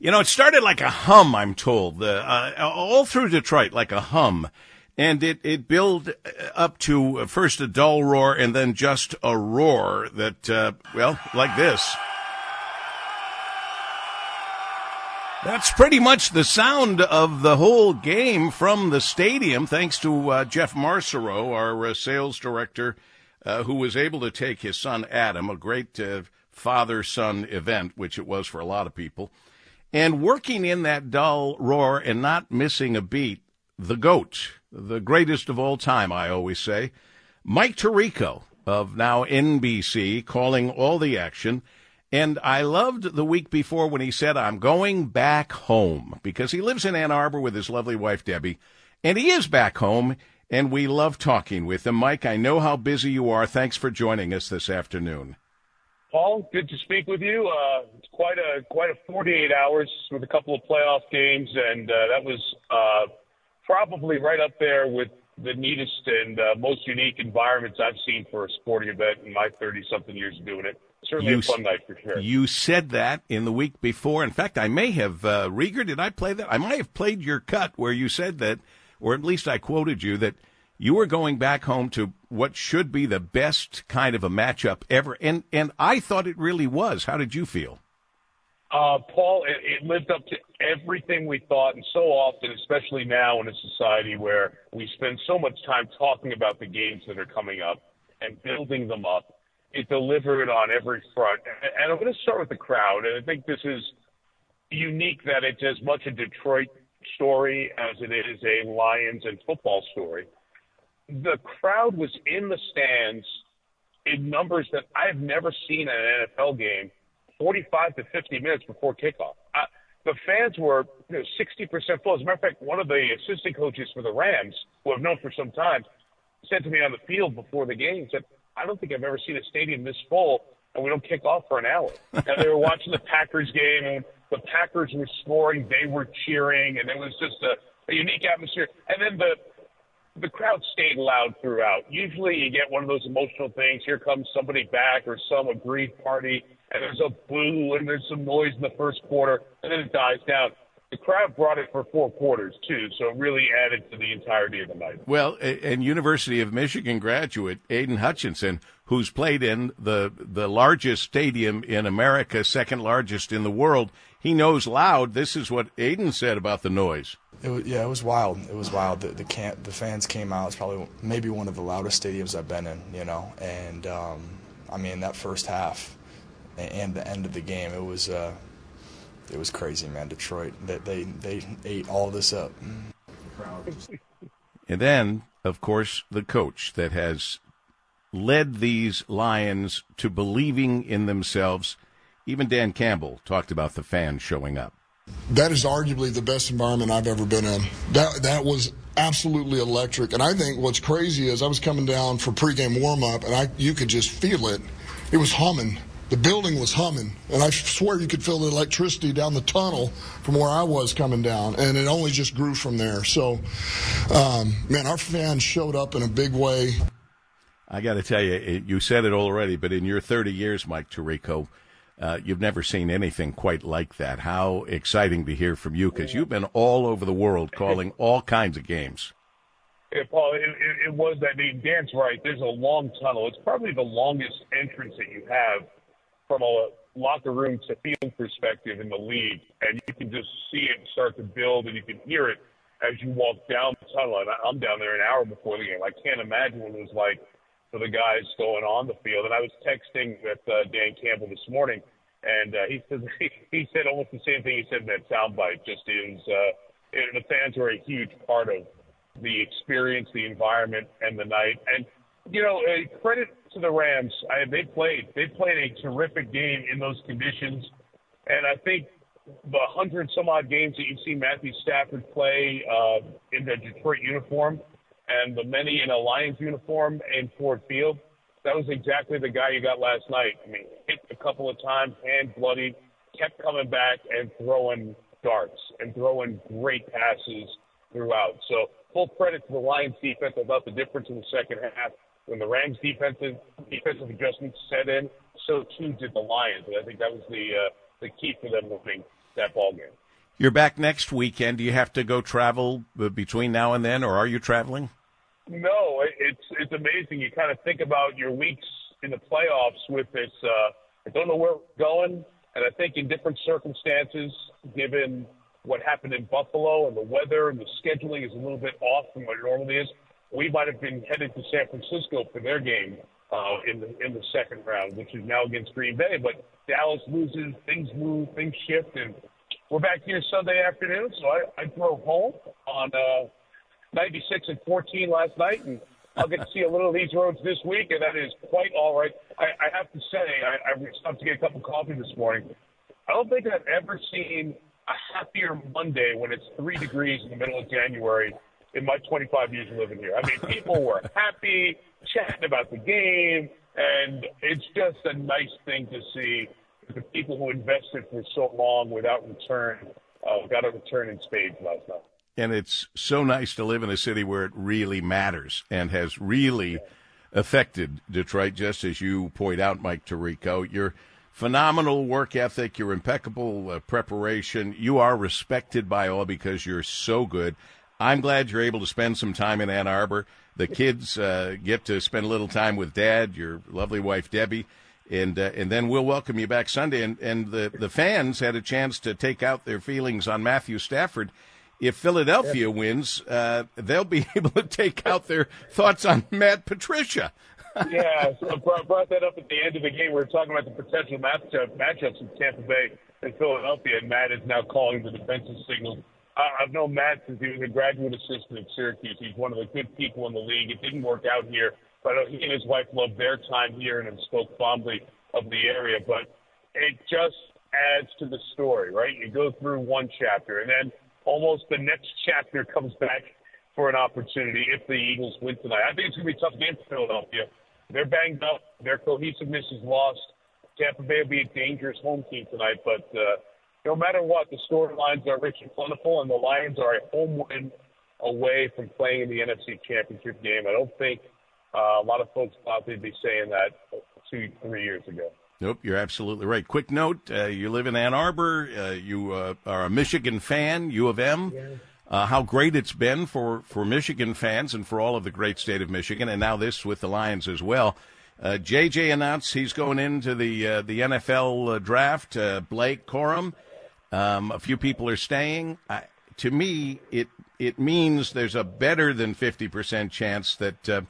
You know, it started like a hum, I'm told, uh, uh, all through Detroit, like a hum. And it, it built up to first a dull roar and then just a roar that, uh, well, like this. That's pretty much the sound of the whole game from the stadium, thanks to uh, Jeff Marcero, our uh, sales director, uh, who was able to take his son Adam, a great uh, father son event, which it was for a lot of people, and working in that dull roar and not missing a beat, the GOAT, the greatest of all time, I always say, Mike Tirico of now NBC, calling all the action. And I loved the week before when he said, I'm going back home because he lives in Ann Arbor with his lovely wife, Debbie. And he is back home, and we love talking with him. Mike, I know how busy you are. Thanks for joining us this afternoon. Paul, good to speak with you. Uh, it's quite a quite a 48 hours with a couple of playoff games, and uh, that was uh, probably right up there with the neatest and uh, most unique environments I've seen for a sporting event in my 30 something years of doing it certainly you, a fun night for sure. You said that in the week before. In fact, I may have uh, Rieger. Did I play that? I might have played your cut where you said that, or at least I quoted you that you were going back home to what should be the best kind of a matchup ever, and and I thought it really was. How did you feel? Uh, Paul, it, it lived up to everything we thought, and so often, especially now in a society where we spend so much time talking about the games that are coming up and building them up it delivered on every front. And I'm going to start with the crowd. And I think this is unique that it's as much a Detroit story as it is a Lions and football story. The crowd was in the stands in numbers that I've never seen in an NFL game 45 to 50 minutes before kickoff. I, the fans were you know, 60% full. As a matter of fact, one of the assistant coaches for the Rams, who I've known for some time, said to me on the field before the game, said, I don't think I've ever seen a stadium this full, and we don't kick off for an hour. and they were watching the Packers game, and the Packers were scoring, they were cheering, and it was just a, a unique atmosphere. And then the the crowd stayed loud throughout. Usually, you get one of those emotional things. Here comes somebody back, or some aggrieved party, and there's a boo, and there's some noise in the first quarter, and then it dies down the crowd brought it for four quarters too, so it really added to the entirety of the night. Well, and University of Michigan graduate Aidan Hutchinson, who's played in the the largest stadium in America, second largest in the world, he knows loud. This is what Aidan said about the noise. It was, yeah, it was wild. It was wild. The the, camp, the fans came out. It's probably maybe one of the loudest stadiums I've been in. You know, and um, I mean that first half and the end of the game, it was. Uh, it was crazy, man. Detroit, they they, they ate all this up. And then, of course, the coach that has led these Lions to believing in themselves. Even Dan Campbell talked about the fans showing up. That is arguably the best environment I've ever been in. That that was absolutely electric. And I think what's crazy is I was coming down for pregame warm up, and I you could just feel it. It was humming the building was humming, and I swear you could feel the electricity down the tunnel from where I was coming down, and it only just grew from there. So, um, man, our fans showed up in a big way. I got to tell you, you said it already, but in your 30 years, Mike Tirico, uh, you've never seen anything quite like that. How exciting to hear from you because you've been all over the world calling all kinds of games. Yeah, Paul, it, it, it was that. I mean, Dan's right. There's a long tunnel. It's probably the longest entrance that you have from a locker room to field perspective in the league, and you can just see it start to build, and you can hear it as you walk down the tunnel. And I'm down there an hour before the game. I can't imagine what it was like for the guys going on the field. And I was texting with uh, Dan Campbell this morning, and uh, he said he said almost the same thing he said in that soundbite. Just is uh, the fans are a huge part of the experience, the environment, and the night. And you know, uh, credit to the Rams. I, they played they played a terrific game in those conditions, and I think the hundred some odd games that you've seen Matthew Stafford play uh, in the Detroit uniform, and the many in a Lions uniform in Ford Field, that was exactly the guy you got last night. I mean, hit a couple of times, hand bloodied, kept coming back and throwing darts and throwing great passes throughout. So full credit to the Lions defense. Thought the difference in the second half when the Rams defensive defensive adjustments set in, so too did the Lions. And I think that was the uh, the key for them moving that ball game. You're back next weekend. Do you have to go travel between now and then, or are you traveling? No, it's it's amazing. You kind of think about your weeks in the playoffs with this. Uh, I don't know where we're going, and I think in different circumstances, given what happened in Buffalo and the weather and the scheduling is a little bit off from what it normally is, we might have been headed to San Francisco for their game uh, in the in the second round, which is now against Green Bay. But Dallas loses, things move, things shift, and we're back here Sunday afternoon. So I, I drove home on uh, 96 and 14 last night, and I'll get to see a little of these roads this week, and that is quite all right. I, I have to say, I, I stopped to get a cup of coffee this morning. I don't think I've ever seen a happier Monday when it's three degrees in the middle of January in my 25 years of living here. I mean, people were happy, chatting about the game, and it's just a nice thing to see the people who invested for so long without return uh, got a return in spades last night. And it's so nice to live in a city where it really matters and has really affected Detroit, just as you point out, Mike Tirico. Your phenomenal work ethic, your impeccable uh, preparation. You are respected by all because you're so good. I'm glad you're able to spend some time in Ann Arbor. The kids uh, get to spend a little time with Dad, your lovely wife Debbie, and uh, and then we'll welcome you back Sunday. And and the the fans had a chance to take out their feelings on Matthew Stafford. If Philadelphia wins, uh, they'll be able to take out their thoughts on Matt Patricia. yeah, so I brought, that up at the end of the game. We were talking about the potential matchup, matchups in Tampa Bay and Philadelphia, and Matt is now calling the defensive signals I've known Matt since he was a graduate assistant at Syracuse. He's one of the good people in the league. It didn't work out here, but he and his wife loved their time here and have spoke fondly of the area. But it just adds to the story, right? You go through one chapter, and then almost the next chapter comes back for an opportunity if the Eagles win tonight. I think it's going to be a tough game for Philadelphia. They're banged up. Their cohesiveness is lost. Tampa Bay will be a dangerous home team tonight, but uh, no matter what, the storylines are rich and plentiful, and the Lions are a home win away from playing in the NFC Championship game. I don't think uh, a lot of folks thought they'd be saying that two, three years ago. Nope, you're absolutely right. Quick note: uh, you live in Ann Arbor. Uh, you uh, are a Michigan fan, U of M. Yeah. Uh, how great it's been for, for Michigan fans and for all of the great state of Michigan, and now this with the Lions as well. JJ uh, announced he's going into the uh, the NFL draft. Blake Corum um, a few people are staying. I, to me, it it means there's a better than fifty percent chance that uh,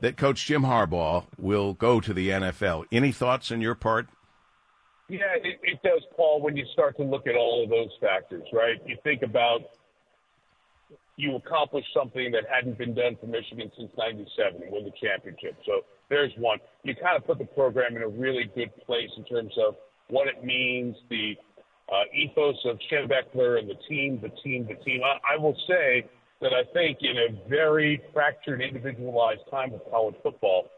that Coach Jim Harbaugh will go to the NFL. Any thoughts on your part? Yeah, it, it does, Paul. When you start to look at all of those factors, right? You think about you accomplished something that hadn't been done for Michigan since '97, win the championship. So there's one. You kind of put the program in a really good place in terms of what it means, the uh, ethos of Schembechler and the team, the team, the team. I, I will say that I think in a very fractured, individualized time of college football,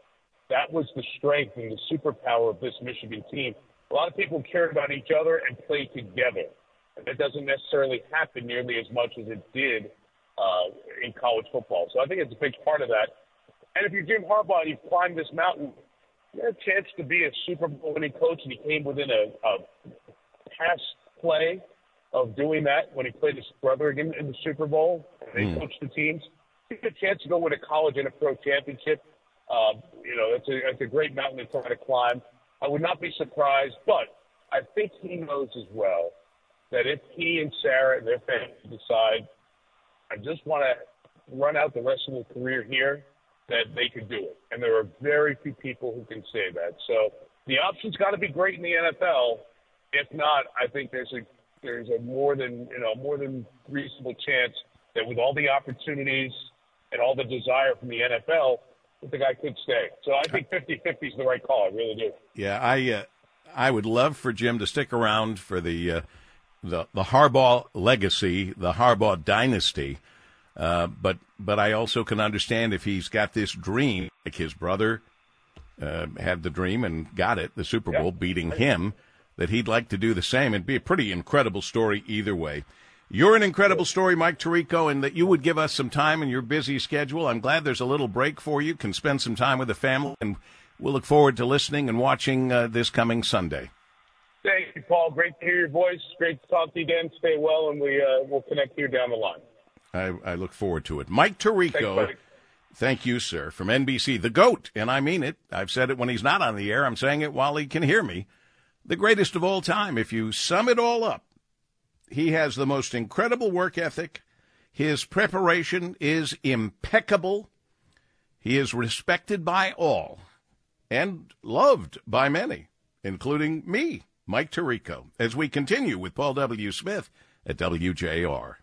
that was the strength and the superpower of this Michigan team. A lot of people cared about each other and played together. And that doesn't necessarily happen nearly as much as it did uh, in college football. So I think it's a big part of that. And if you're Jim Harbaugh and you've climbed this mountain, you have a chance to be a Super Bowl winning coach, and he came within a, a past play of doing that when he played his brother again in the Super Bowl. They mm. coached the teams. He had a chance to go win a college and a pro championship. Um, you know, it's a, it's a great mountain to try to climb. I would not be surprised, but I think he knows as well that if he and Sarah and their family decide, I just want to run out the rest of the career here, that they could do it. And there are very few people who can say that. So the option's got to be great in the NFL if not, I think there's a there's a more than you know more than reasonable chance that with all the opportunities and all the desire from the NFL, that the guy could stay. So I think 50-50 is the right call. I really do. Yeah, I uh, I would love for Jim to stick around for the uh, the the Harbaugh legacy, the Harbaugh dynasty. Uh, but but I also can understand if he's got this dream, like his brother uh, had the dream and got it, the Super Bowl, yeah. beating him that he'd like to do the same. It'd be a pretty incredible story either way. You're an incredible story, Mike Tirico, and that you would give us some time in your busy schedule. I'm glad there's a little break for you. Can spend some time with the family, and we'll look forward to listening and watching uh, this coming Sunday. Thank you, Paul. Great to hear your voice. Great to talk to you again. Stay well, and we uh, will connect here down the line. I, I look forward to it. Mike Tirico. Thanks, Thank you, sir, from NBC. The GOAT, and I mean it. I've said it when he's not on the air. I'm saying it while he can hear me. The greatest of all time. If you sum it all up, he has the most incredible work ethic. His preparation is impeccable. He is respected by all and loved by many, including me, Mike Tirico, as we continue with Paul W. Smith at WJR.